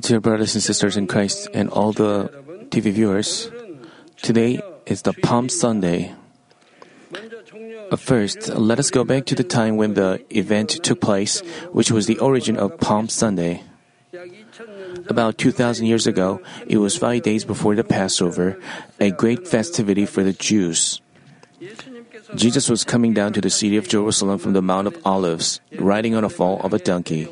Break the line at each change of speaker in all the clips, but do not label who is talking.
Dear brothers and sisters in Christ and all the TV viewers, today is the Palm Sunday. First, let us go back to the time when the event took place, which was the origin of Palm Sunday. About 2,000 years ago, it was five days before the Passover, a great festivity for the Jews. Jesus was coming down to the city of Jerusalem from the Mount of Olives, riding on a foal of a donkey.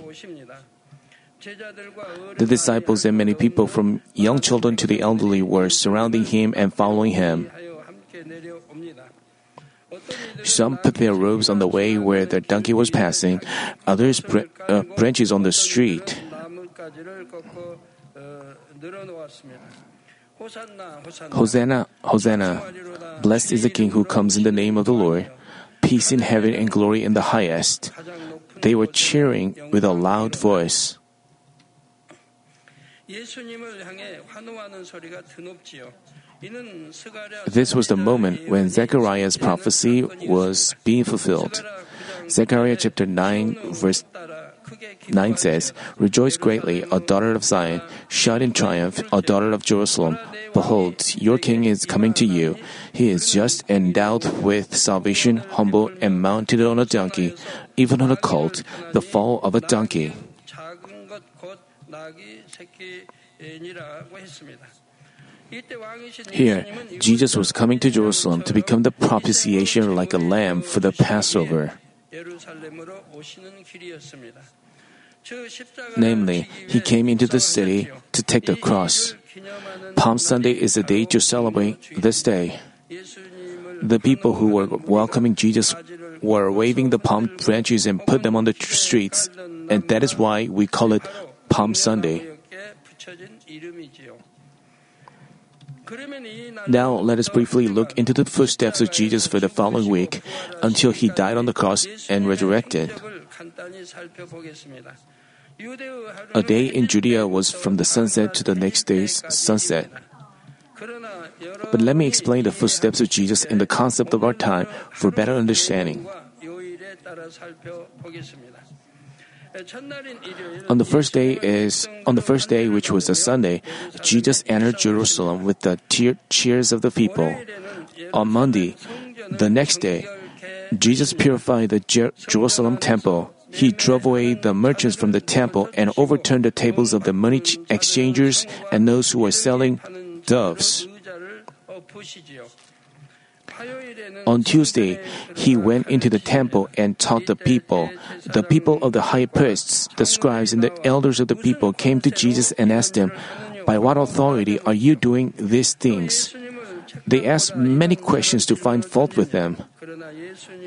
The disciples and many people from young children to the elderly were surrounding him and following him. Some put their robes on the way where the donkey was passing, others br- uh, branches on the street. Hosanna, Hosanna. Blessed is the King who comes in the name of the Lord. Peace in heaven and glory in the highest. They were cheering with a loud voice. This was the moment when Zechariah's prophecy was being fulfilled. Zechariah chapter 9, verse 9 says, Rejoice greatly, O daughter of Zion. Shout in triumph, O daughter of Jerusalem. Behold, your king is coming to you. He is just, endowed with salvation, humble, and mounted on a donkey, even on a colt, the foal of a donkey. Here, Jesus was coming to Jerusalem to become the propitiation like a lamb for the Passover. Namely, he came into the city to take the cross. Palm Sunday is the day to celebrate this day. The people who were welcoming Jesus were waving the palm branches and put them on the streets, and that is why we call it Palm Sunday. Now, let us briefly look into the footsteps of Jesus for the following week until he died on the cross and resurrected. A day in Judea was from the sunset to the next day's sunset. But let me explain the footsteps of Jesus in the concept of our time for better understanding. On the first day is on the first day, which was a Sunday, Jesus entered Jerusalem with the cheers of the people. On Monday, the next day, Jesus purified the Jer- Jerusalem temple. He drove away the merchants from the temple and overturned the tables of the money exchangers and those who were selling doves. On Tuesday, he went into the temple and taught the people. The people of the high priests, the scribes, and the elders of the people came to Jesus and asked him, By what authority are you doing these things? They asked many questions to find fault with them.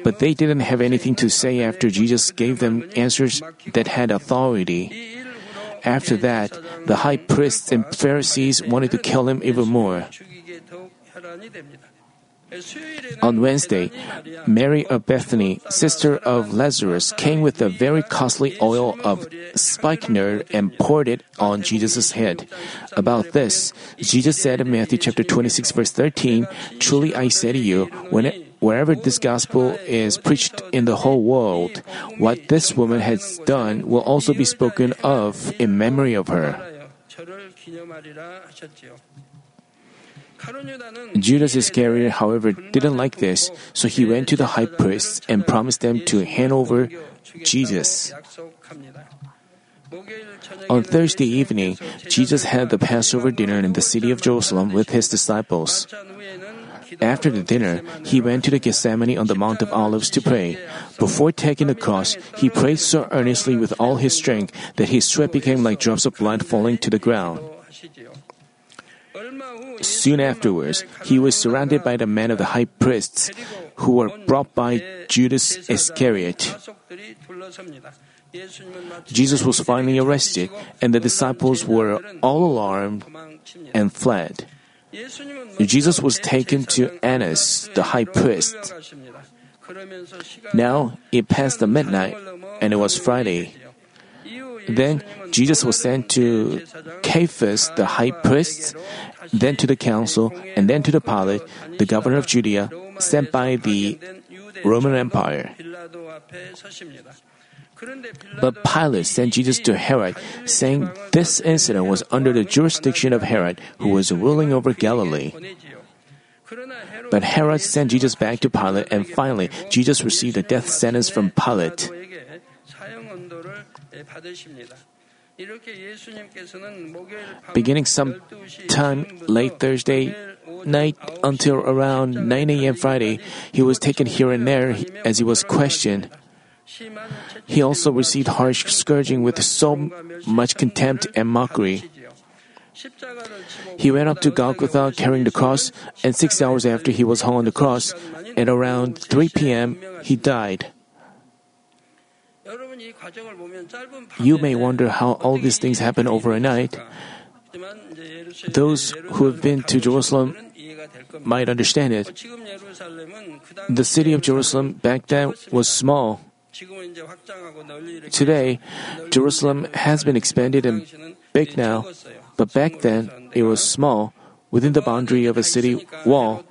But they didn't have anything to say after Jesus gave them answers that had authority. After that, the high priests and Pharisees wanted to kill him even more. On Wednesday, Mary of Bethany, sister of Lazarus, came with a very costly oil of spikenard and poured it on Jesus' head. About this, Jesus said in Matthew chapter 26 verse 13, Truly I say to you, when wherever this gospel is preached in the whole world, what this woman has done will also be spoken of in memory of her. Judas Iscariot, however, didn't like this, so he went to the high priests and promised them to hand over Jesus. On Thursday evening, Jesus had the Passover dinner in the city of Jerusalem with his disciples. After the dinner, he went to the Gethsemane on the Mount of Olives to pray. Before taking the cross, he prayed so earnestly with all his strength that his sweat became like drops of blood falling to the ground. Soon afterwards, he was surrounded by the men of the high priests who were brought by Judas Iscariot. Jesus was finally arrested, and the disciples were all alarmed and fled. Jesus was taken to Annas, the high priest. Now it passed the midnight, and it was Friday. Then Jesus was sent to Caiaphas, the high priest, then to the council, and then to the Pilate, the governor of Judea, sent by the Roman Empire. But Pilate sent Jesus to Herod, saying this incident was under the jurisdiction of Herod, who was ruling over Galilee. But Herod sent Jesus back to Pilate, and finally, Jesus received a death sentence from Pilate. Beginning some time late Thursday night until around 9 a.m. Friday, he was taken here and there as he was questioned. He also received harsh scourging with so much contempt and mockery. He went up to Golgotha carrying the cross, and six hours after he was hung on the cross, at around 3 p.m., he died. You may wonder how all these things happen overnight. Those who have been to Jerusalem might understand it. The city of Jerusalem back then was small. Today, Jerusalem has been expanded and big now, but back then it was small within the boundary of a city wall.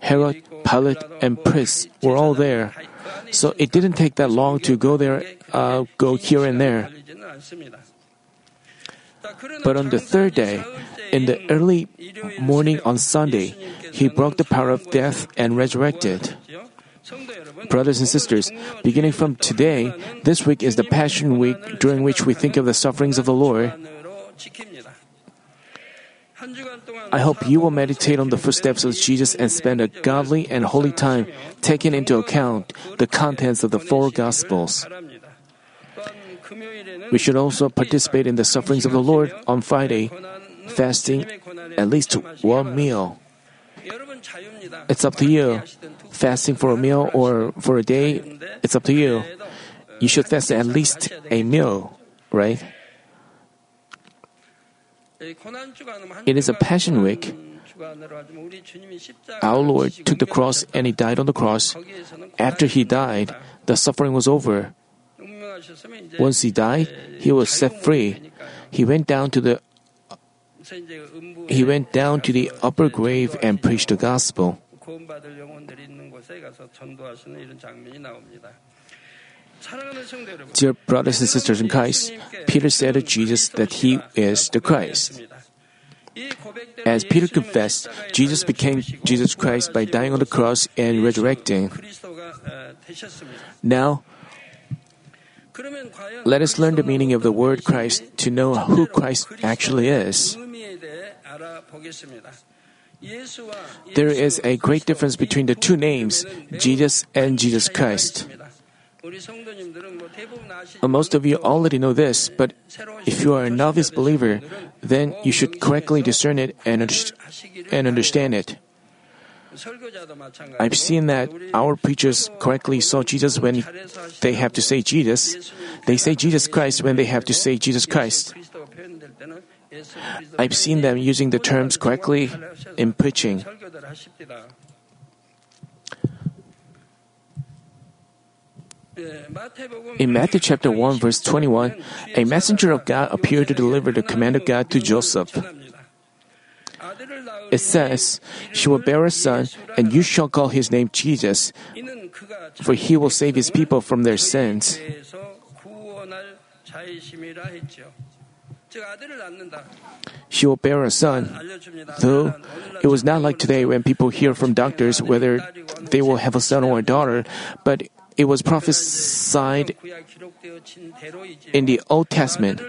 Herod, Pilate, and priests were all there, so it didn't take that long to go there, uh, go here and there. But on the third day, in the early morning on Sunday, he broke the power of death and resurrected. Brothers and sisters, beginning from today, this week is the Passion Week during which we think of the sufferings of the Lord. I hope you will meditate on the footsteps of Jesus and spend a godly and holy time taking into account the contents of the four Gospels. We should also participate in the sufferings of the Lord on Friday, fasting at least one meal. It's up to you. Fasting for a meal or for a day, it's up to you. You should fast at least a meal, right? It is a Passion Week. Our Lord took the cross and He died on the cross. After He died, the suffering was over. Once He died, He was set free. He went down to the he went down to the upper grave and preached the gospel. Dear brothers and sisters in Christ, Peter said to Jesus that he is the Christ. As Peter confessed, Jesus became Jesus Christ by dying on the cross and resurrecting. Now, let us learn the meaning of the word Christ to know who Christ actually is. There is a great difference between the two names, Jesus and Jesus Christ. Most of you already know this, but if you are a novice believer, then you should correctly discern it and, and understand it. I've seen that our preachers correctly saw Jesus when they have to say Jesus. They say Jesus Christ when they have to say Jesus Christ. I've seen them using the terms correctly in preaching. In Matthew chapter 1 verse 21, a messenger of God appeared to deliver the command of God to Joseph. It says, She will bear a son, and you shall call his name Jesus, for he will save his people from their sins. She will bear a son. Though it was not like today when people hear from doctors whether they will have a son or a daughter, but it was prophesied in the Old Testament.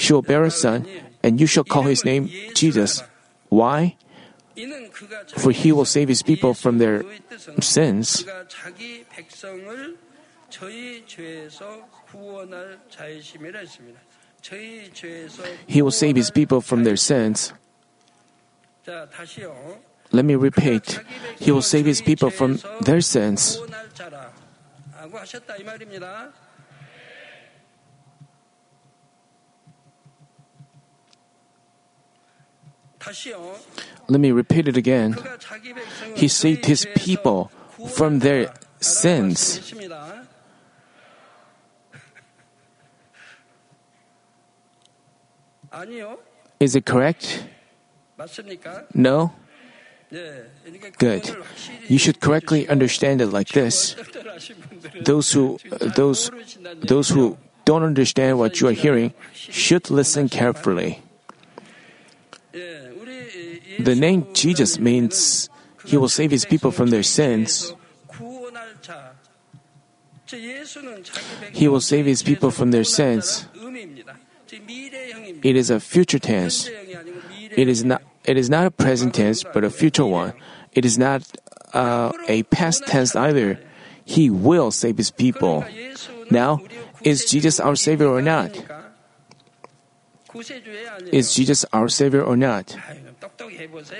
She will bear a son, and you shall call his name Jesus. Why? For he will save his people from their sins. He will save his people from their sins. Let me repeat. He will save his people from their sins. Let me repeat it again. He saved his people from their sins. Is it correct? No? Good. You should correctly understand it like this. Those who, those, those who don't understand what you are hearing should listen carefully. The name Jesus means he will save his people from their sins. He will save his people from their sins. It is a future tense. It is not. It is not a present tense, but a future one. It is not uh, a past tense either. He will save his people. Now, is Jesus our Savior or not? Is Jesus our Savior or not?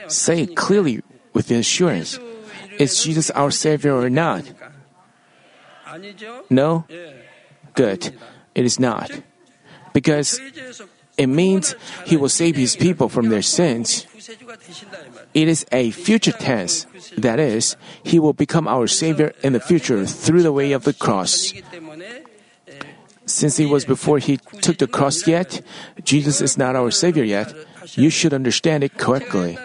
Say it clearly with assurance. Is Jesus our Savior or not? No? Good. It is not. Because it means He will save His people from their sins. It is a future tense. That is, He will become our Savior in the future through the way of the cross. Since He was before He took the cross yet, Jesus is not our Savior yet. You should understand it correctly.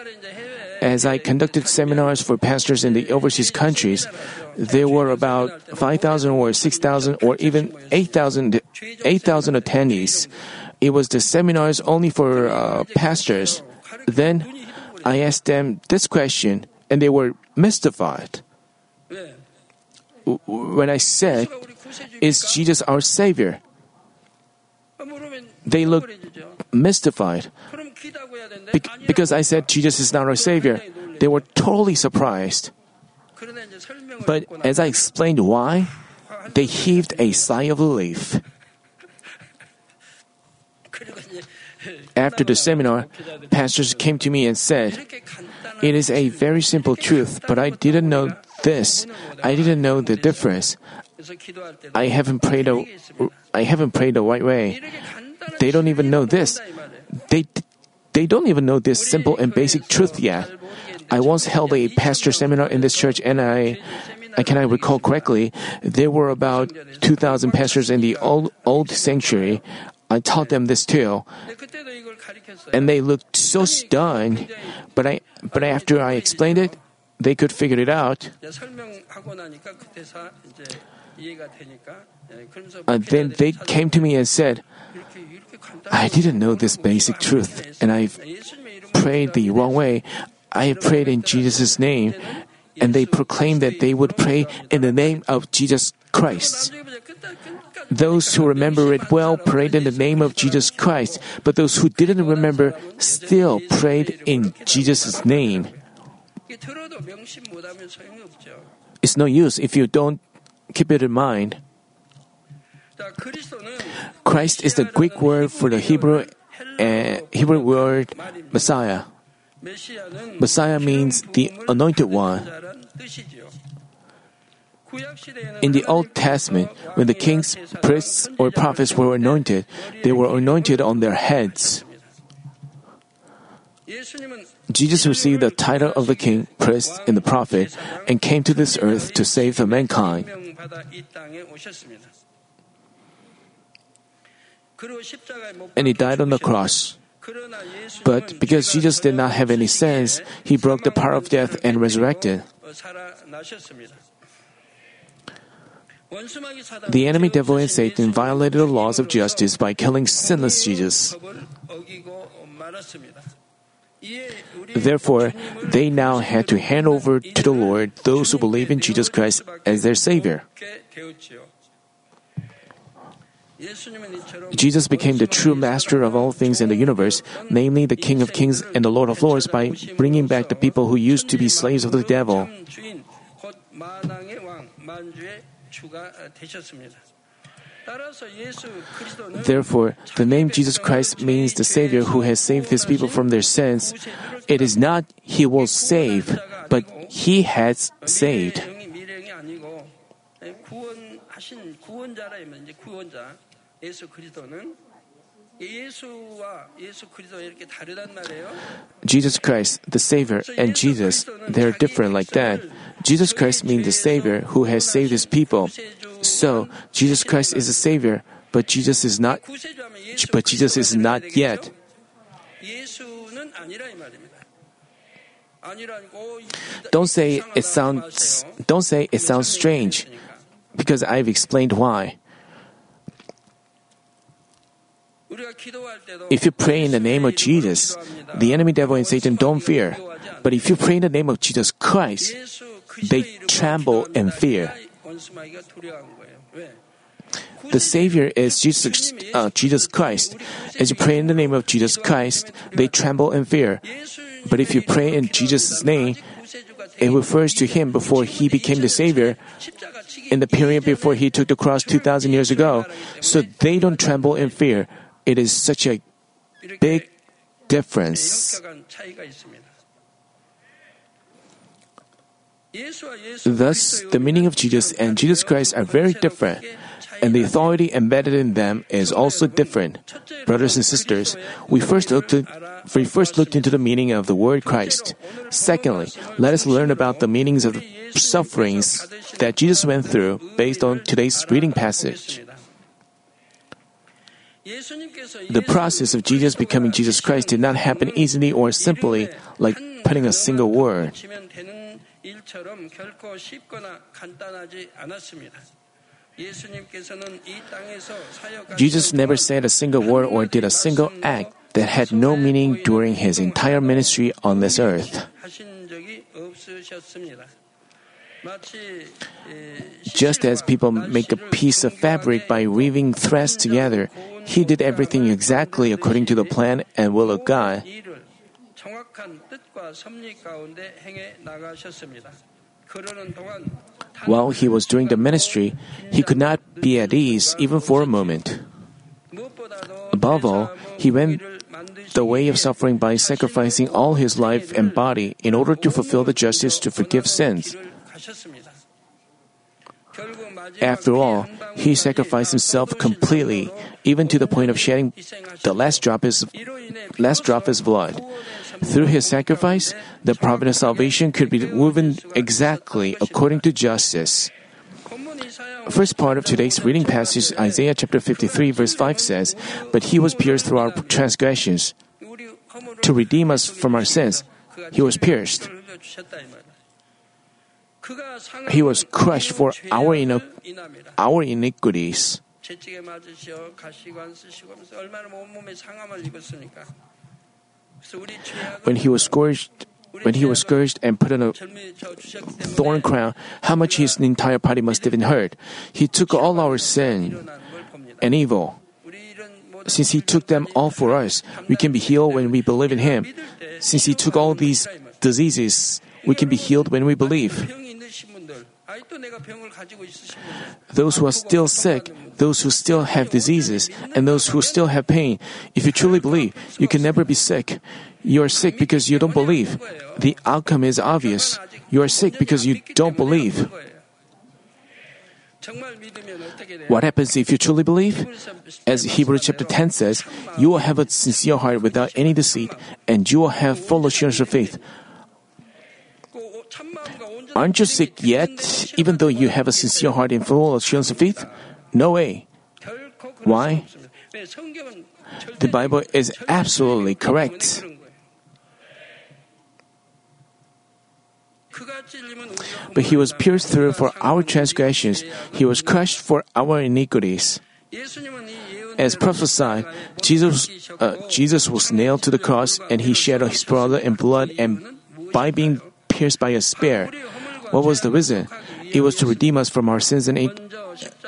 As I conducted seminars for pastors in the overseas countries, there were about 5,000 or 6,000 or even 8,000 8, attendees. It was the seminars only for uh, pastors. Then I asked them this question, and they were mystified. When I said, Is Jesus our Savior? They looked mystified. Be- because I said Jesus is not our Savior, they were totally surprised. But as I explained why, they heaved a sigh of relief. After the seminar, pastors came to me and said, It is a very simple truth, but I didn't know this. I didn't know the difference. I haven't prayed a, I haven't prayed the right way. They don't even know this. They, they don't even know this simple and basic truth yet. I once held a pastor seminar in this church and I, I can I recall correctly, there were about 2,000 pastors in the old, old sanctuary. I taught them this too. And they looked so stunned. But I, but after I explained it, they could figure it out. And then they came to me and said, I didn't know this basic truth, and I've prayed the wrong way. I prayed in Jesus' name, and they proclaimed that they would pray in the name of Jesus Christ. Those who remember it well prayed in the name of Jesus Christ, but those who didn't remember still prayed in Jesus' name. It's no use if you don't keep it in mind. Christ is the Greek word for the Hebrew uh, Hebrew word Messiah. Messiah means the anointed one. In the Old Testament, when the kings, priests, or prophets were anointed, they were anointed on their heads. Jesus received the title of the king, priest, and the prophet, and came to this earth to save the mankind. And he died on the cross. But because Jesus did not have any sins, he broke the power of death and resurrected. The enemy devil and Satan violated the laws of justice by killing sinless Jesus. Therefore, they now had to hand over to the Lord those who believe in Jesus Christ as their Savior. Jesus became the true master of all things in the universe, namely the King of Kings and the Lord of Lords, by bringing back the people who used to be slaves of the devil. Therefore, the name Jesus Christ means the Savior who has saved his people from their sins. It is not He will save, but He has saved. Jesus Christ, the Savior, and Jesus, they're different like that. Jesus Christ means the Savior who has saved his people. So, Jesus Christ is the Savior, but Jesus is not but Jesus is not yet. Don't say it sounds don't say it sounds strange because I've explained why. If you pray in the name of Jesus, the enemy devil and Satan don't fear. But if you pray in the name of Jesus Christ, they tremble and fear. The Savior is Jesus, uh, Jesus Christ. As you pray in the name of Jesus Christ, they tremble and fear. But if you pray in Jesus' name, it refers to Him before He became the Savior, in the period before He took the cross 2,000 years ago, so they don't tremble in fear. It is such a big difference. Thus, the meaning of Jesus and Jesus Christ are very different, and the authority embedded in them is also different. Brothers and sisters, we first looked at, we first looked into the meaning of the word Christ. Secondly, let us learn about the meanings of the sufferings that Jesus went through based on today's reading passage. The process of Jesus becoming Jesus Christ did not happen easily or simply like putting a single word. Jesus never said a single word or did a single act that had no meaning during his entire ministry on this earth. Just as people make a piece of fabric by weaving threads together, he did everything exactly according to the plan and will of God. While he was doing the ministry, he could not be at ease even for a moment. Above all, he went the way of suffering by sacrificing all his life and body in order to fulfill the justice to forgive sins. After all, he sacrificed himself completely, even to the point of shedding the last drop of, last drop of his blood. Through his sacrifice, the providence of salvation could be woven exactly according to justice. First part of today's reading passage, Isaiah chapter 53, verse 5 says, But he was pierced through our transgressions. To redeem us from our sins, he was pierced. He was crushed for our, our iniquities. When he was scourged, when he was scourged and put on a thorn crown, how much his entire body must have been hurt. He took all our sin and evil. Since he took them all for us, we can be healed when we believe in him. Since he took all these diseases, we can be healed when we believe. Those who are still sick, those who still have diseases, and those who still have pain, if you truly believe, you can never be sick. You are sick because you don't believe. The outcome is obvious. You are sick because you don't believe. What happens if you truly believe? As Hebrews chapter 10 says, you will have a sincere heart without any deceit, and you will have full assurance of faith. Aren't you sick yet, even though you have a sincere heart and full assurance of faith? No way. Why? The Bible is absolutely correct. But he was pierced through for our transgressions, he was crushed for our iniquities. As prophesied, Jesus, uh, Jesus was nailed to the cross and he shed his blood and blood and by being pierced by a spear. What was the reason? It was to redeem us from our sins and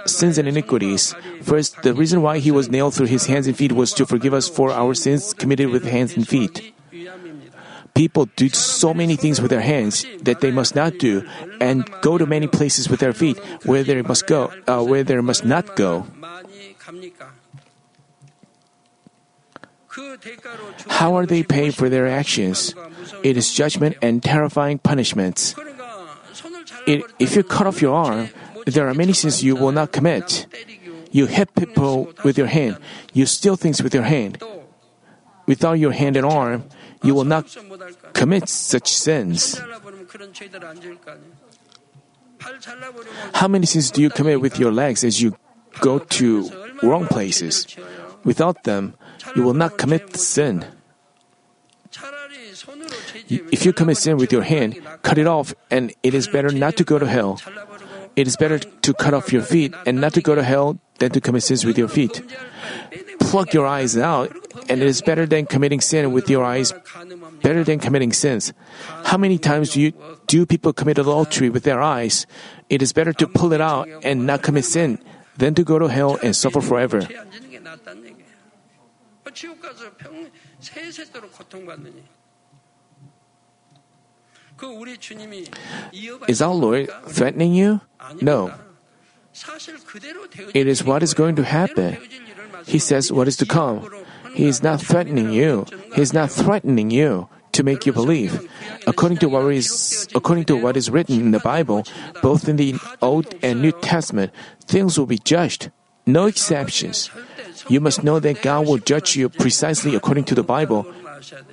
sins and iniquities. First, the reason why he was nailed through his hands and feet was to forgive us for our sins committed with hands and feet. People do so many things with their hands that they must not do, and go to many places with their feet where they must go, uh, where they must not go. How are they paid for their actions? It is judgment and terrifying punishments. It, if you cut off your arm, there are many sins you will not commit. You hit people with your hand. You steal things with your hand. Without your hand and arm, you will not commit such sins. How many sins do you commit with your legs as you go to wrong places? Without them, you will not commit sin. If you commit sin with your hand, cut it off, and it is better not to go to hell. It is better to cut off your feet and not to go to hell than to commit sins with your feet. Pluck your eyes out, and it is better than committing sin with your eyes, better than committing sins. How many times do you do people commit adultery with their eyes? It is better to pull it out and not commit sin than to go to hell and suffer forever.
지옥 가서 평 세세도록 고통받느니.
Is our Lord threatening you? No. It is what is going to happen. He says what is to come. He is not threatening you. He is not threatening you to make you believe. According to what is according to what is written in the Bible, both in the Old and New Testament, things will be judged. No exceptions. You must know that God will judge you precisely according to the Bible,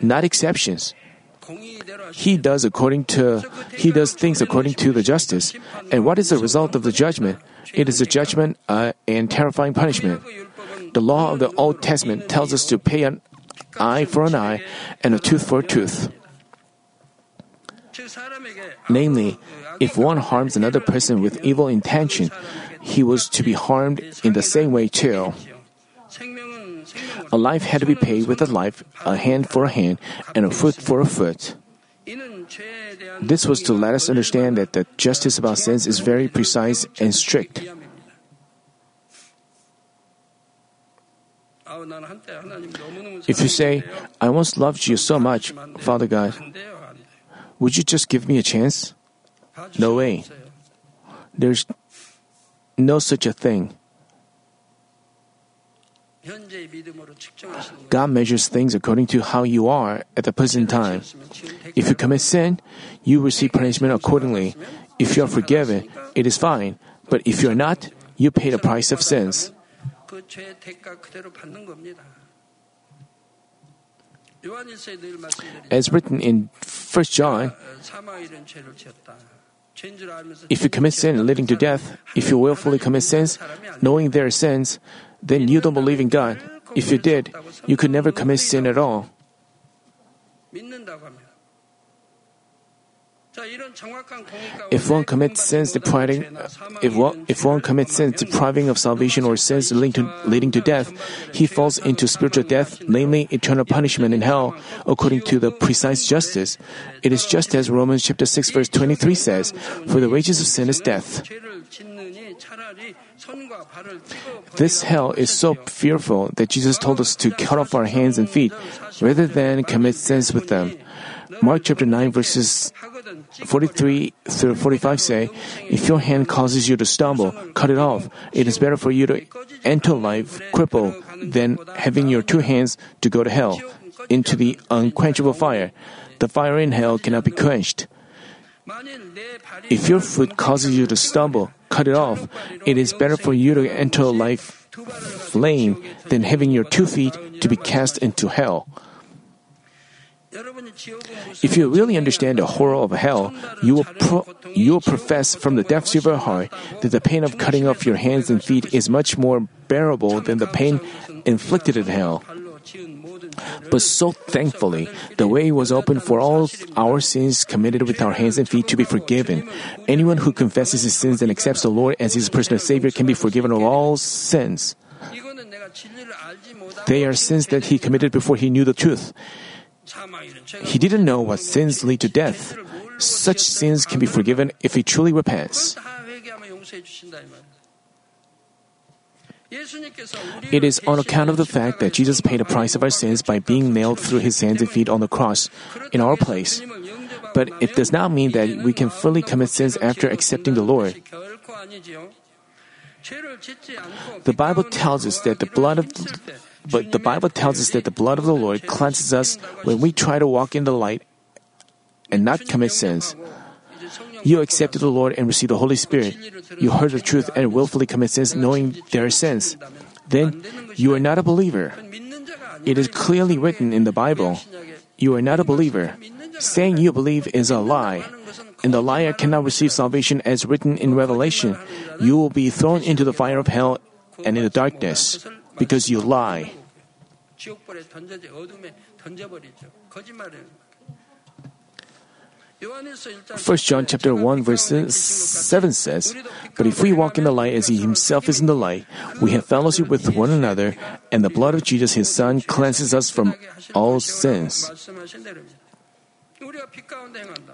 not exceptions. He does according to he does things according to the justice. And what is the result of the judgment? It is a judgment uh, and terrifying punishment. The law of the Old Testament tells us to pay an eye for an eye and a tooth for a tooth. Namely, if one harms another person with evil intention, he was to be harmed in the same way too. A life had to be paid with a life, a hand for a hand, and a foot for a foot. This was to let us understand that the justice about sins is very precise and strict. If you say, I once loved you so much, Father God, would you just give me a chance? No way. There's no such a thing. God measures things according to how you are at the present time. If you commit sin, you receive punishment accordingly. If you are forgiven, it is fine. But if you are not, you pay the price of sins. As written in 1 John, if you commit sin leading to death, if you willfully commit sins, knowing their sins, then you don't believe in God. If you did, you could never commit sin at all. If one commits sins depriving, if one, if one commits sins depriving of salvation or sins leading to, leading to death, he falls into spiritual death, namely eternal punishment in hell, according to the precise justice. It is just as Romans chapter 6 verse 23 says, For the wages of sin is death. This hell is so fearful that Jesus told us to cut off our hands and feet rather than commit sins with them. Mark chapter 9 verses 43 through 45 say, If your hand causes you to stumble, cut it off. It is better for you to enter life crippled than having your two hands to go to hell, into the unquenchable fire. The fire in hell cannot be quenched. If your foot causes you to stumble, cut it off. It is better for you to enter life flame than having your two feet to be cast into hell. If you really understand the horror of hell, you will, pro- you will profess from the depths of your heart that the pain of cutting off your hands and feet is much more bearable than the pain inflicted in hell. But so thankfully, the way was open for all our sins committed with our hands and feet to be forgiven. Anyone who confesses his sins and accepts the Lord as his personal Savior can be forgiven of all sins. They are sins that he committed before he knew the truth. He didn't know what sins lead to death. Such sins can be forgiven if he truly repents. It is on account of the fact that Jesus paid the price of our sins by being nailed through his hands and feet on the cross in our place. But it does not mean that we can fully commit sins after accepting the Lord. The Bible tells us that the blood of but the Bible tells us that the blood of the Lord cleanses us when we try to walk in the light and not commit sins. You accepted the Lord and received the Holy Spirit. You heard the truth and willfully commit sins knowing there are sins. Then you are not a believer. It is clearly written in the Bible. You are not a believer. Saying you believe is a lie. And the liar cannot receive salvation as written in Revelation. You will be thrown into the fire of hell and in the darkness because you lie. 1 John chapter 1 verse 7 says, But if we walk in the light as he himself is in the light, we have fellowship with one another, and the blood of Jesus his son cleanses us from all sins.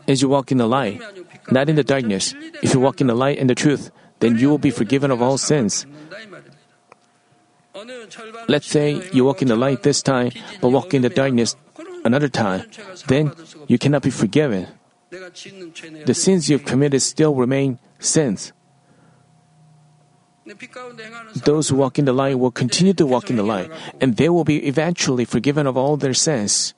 As you walk in the light, not in the darkness, if you walk in the light and the truth, then you will be forgiven of all sins. Let's say you walk in the light this time, but walk in the darkness another time, then you cannot be forgiven the sins you've committed still remain sins. Those who walk in the light will continue to walk in the light, and they will be eventually forgiven of all their sins.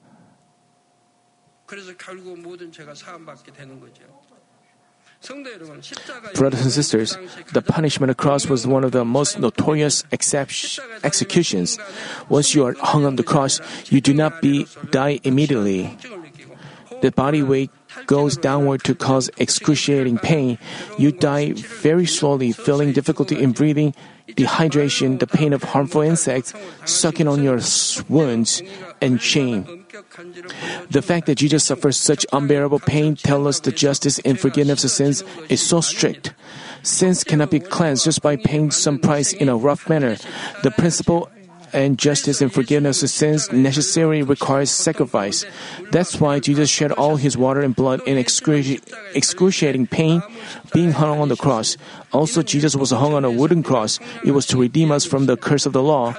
Brothers and sisters, the punishment of cross was one of the most notorious executions. Once you are hung on the cross, you do not be die immediately. The body weight goes downward to cause excruciating pain, you die very slowly, feeling difficulty in breathing, dehydration, the pain of harmful insects sucking on your wounds, and shame. The fact that Jesus suffers such unbearable pain tells us the justice and forgiveness of sins is so strict. Sins cannot be cleansed just by paying some price in a rough manner. The principle and justice and forgiveness of sins necessarily requires sacrifice. That's why Jesus shed all his water and blood in excruciating pain, being hung on the cross. Also, Jesus was hung on a wooden cross. It was to redeem us from the curse of the law.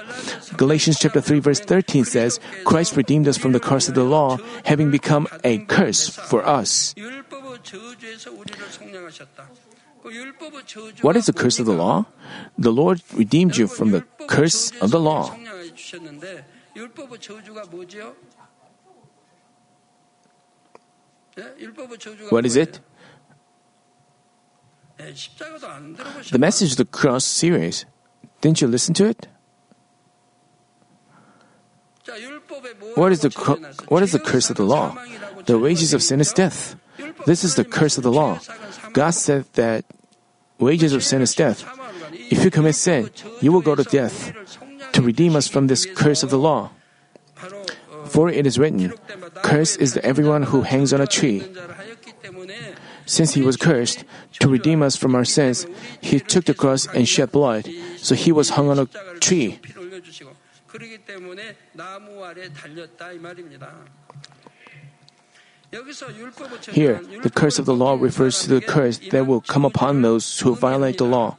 Galatians chapter 3 verse 13 says, Christ redeemed us from the curse of the law, having become a curse for us. What is the curse of the law? The Lord redeemed you from the curse of the law. What is it? The message of the cross series. Didn't you listen to it? What is the what is the curse of the law? The wages of sin is death. This is the curse of the law. God said that wages of sin is death. If you commit sin, you will go to death. To redeem us from this curse of the law. For it is written, Curse is everyone who hangs on a tree. Since he was cursed, to redeem us from our sins, he took the cross and shed blood, so he was hung on a tree. Here, the curse of the law refers to the curse that will come upon those who violate the law.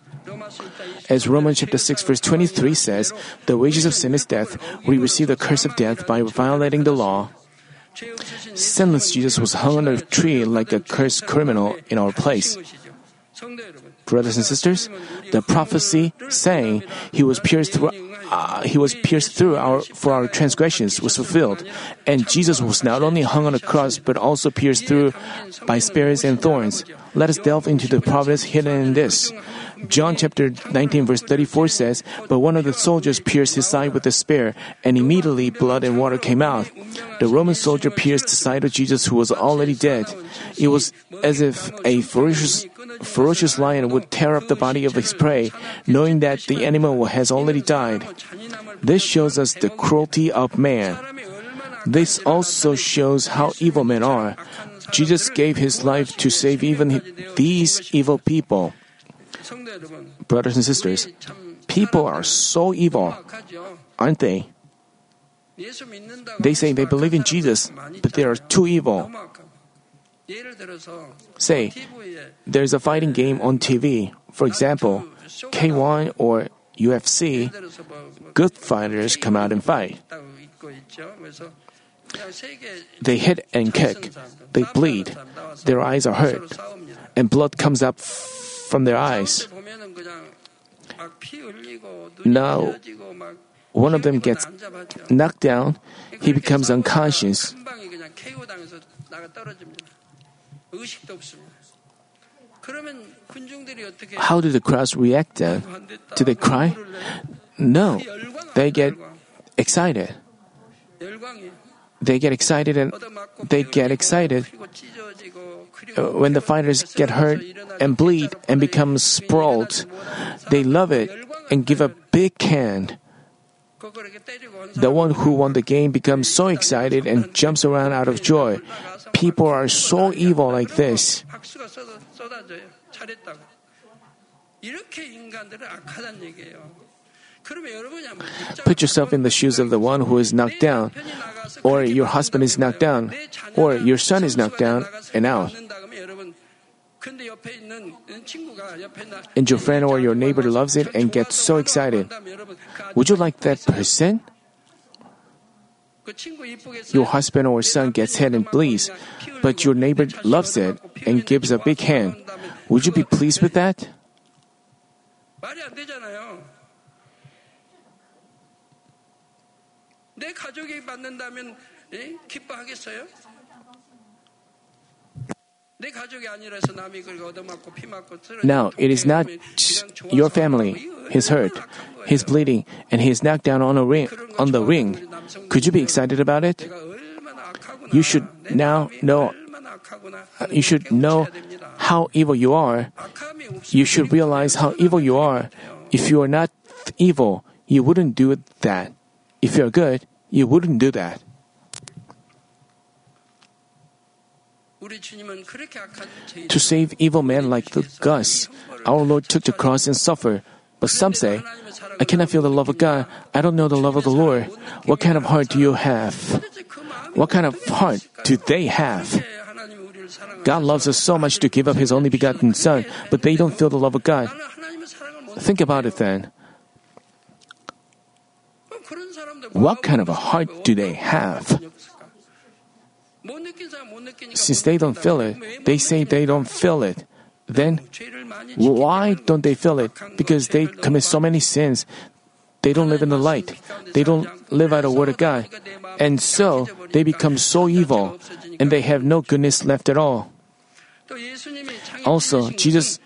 As Romans chapter 6 verse 23 says, the wages of sin is death. We receive the curse of death by violating the law. Sinless Jesus was hung on a tree like a cursed criminal in our place. Brothers and sisters, the prophecy saying he was pierced through uh, he was pierced through our, for our transgressions was fulfilled. And Jesus was not only hung on a cross, but also pierced through by spears and thorns. Let us delve into the providence hidden in this. John chapter 19 verse 34 says, But one of the soldiers pierced his side with a spear, and immediately blood and water came out. The Roman soldier pierced the side of Jesus who was already dead. It was as if a ferocious ferocious lion would tear up the body of his prey, knowing that the animal has already died. This shows us the cruelty of man. This also shows how evil men are. Jesus gave his life to save even these evil people. Brothers and sisters, people are so evil, aren't they? They say they believe in Jesus, but they are too evil. Say, there's a fighting game on TV. For example, K1 or UFC, good fighters come out and fight. They hit and kick. They bleed. Their eyes are hurt. And blood comes up from their eyes. Now, one of them gets knocked down. He becomes unconscious. How do the crowds react then? Do they cry? No. They get excited. They get excited and they get excited uh, when the fighters get hurt and bleed and become sprawled. They love it and give a big hand. The one who won the game becomes so excited and jumps around out of joy. People are so evil like this. Put yourself in the shoes of the one who is knocked down, or your husband is knocked down, or your son is knocked down and out. And your friend or your neighbor loves it and gets so excited. Would you like that person? Your husband or son gets hit and bleeds, but your neighbor loves it and gives a big hand. Would you be pleased with that?
내 가족이 받는다면 예? 기뻐하겠어요? 내 가족이 아니라서 남이 그걸 얻어맞고 피 맞고 쓰러지고
Now, it is not your family. He's hurt, he's bleeding, and he's knocked down on a ring on the ring. Could you be excited about it?
내가 얼마나 악하구나.
You should
내
now
마음이
know
얼마나 악하구나.
you should know how evil you are.
악함이 없으면
You should realize how evil you are. If you are not evil, you wouldn't do that. If you're good, you wouldn't do that. To save evil men like the Gus, our Lord took the cross and suffered. But some say, I cannot feel the love of God. I don't know the love of the Lord. What kind of heart do you have? What kind of heart do they have? God loves us so much to give up His only begotten Son, but they don't feel the love of God. Think about it then. What kind of a heart do they have? Since they don't feel it, they say they don't feel it. Then, why don't they feel it? Because they commit so many sins. They don't live in the light. They don't live out the word of God. And so, they become so evil, and they have no goodness left at all. Also, Jesus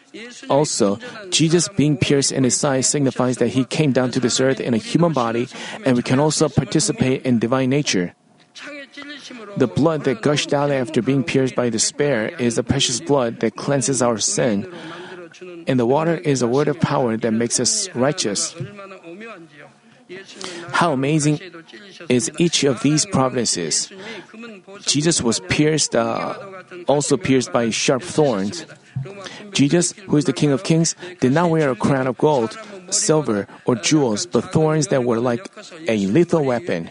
also, Jesus being pierced in his side signifies that he came down to this earth in a human body, and we can also participate in divine nature. The blood that gushed out after being pierced by the spear is the precious blood that cleanses our sin, and the water is a word of power that makes us righteous. How amazing is each of these providences! Jesus was pierced, uh, also pierced by sharp thorns. Jesus, who is the King of Kings, did not wear a crown of gold, silver, or jewels, but thorns that were like a lethal weapon.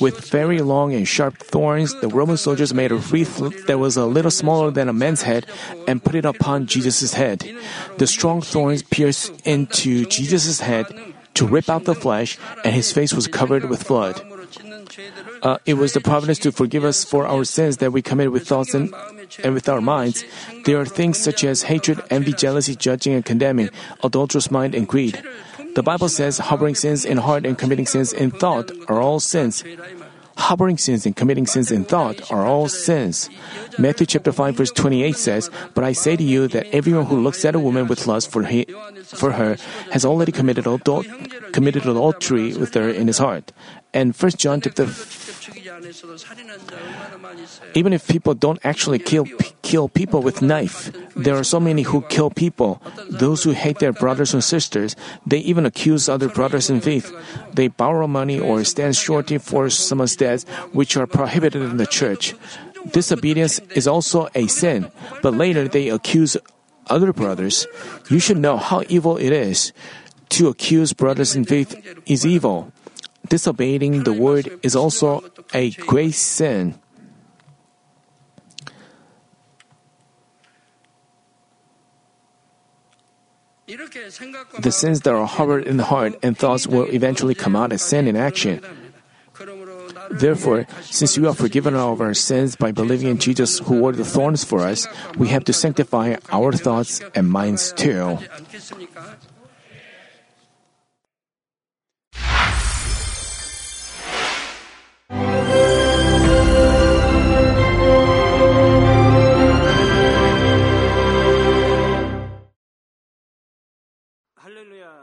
With very long and sharp thorns, the Roman soldiers made a wreath that was a little smaller than a man's head and put it upon Jesus' head. The strong thorns pierced into Jesus' head to rip out the flesh, and his face was covered with blood. Uh, it was the providence to forgive us for our sins that we commit with thoughts and, and with our minds. There are things such as hatred, envy, jealousy, judging and condemning, adulterous mind, and greed. The Bible says harboring sins in heart and committing sins in thought are all sins. Harboring sins and committing sins in thought are all sins. Matthew chapter 5 verse 28 says, But I say to you that everyone who looks at a woman with lust for, he, for her has already committed, adult, committed adultery with her in his heart. And 1 John chapter even if people don't actually kill kill people with knife, there are so many who kill people. Those who hate their brothers and sisters, they even accuse other brothers in faith. They borrow money or stand shorty for someone's debts, which are prohibited in the church. Disobedience is also a sin, but later they accuse other brothers. You should know how evil it is. To accuse brothers in faith is evil disobeying the word is also a great sin. The sins that are harbored in the heart and thoughts will eventually come out as sin in action. Therefore, since we are forgiven of our sins by believing in Jesus who wore the thorns for us, we have to sanctify our thoughts and minds too.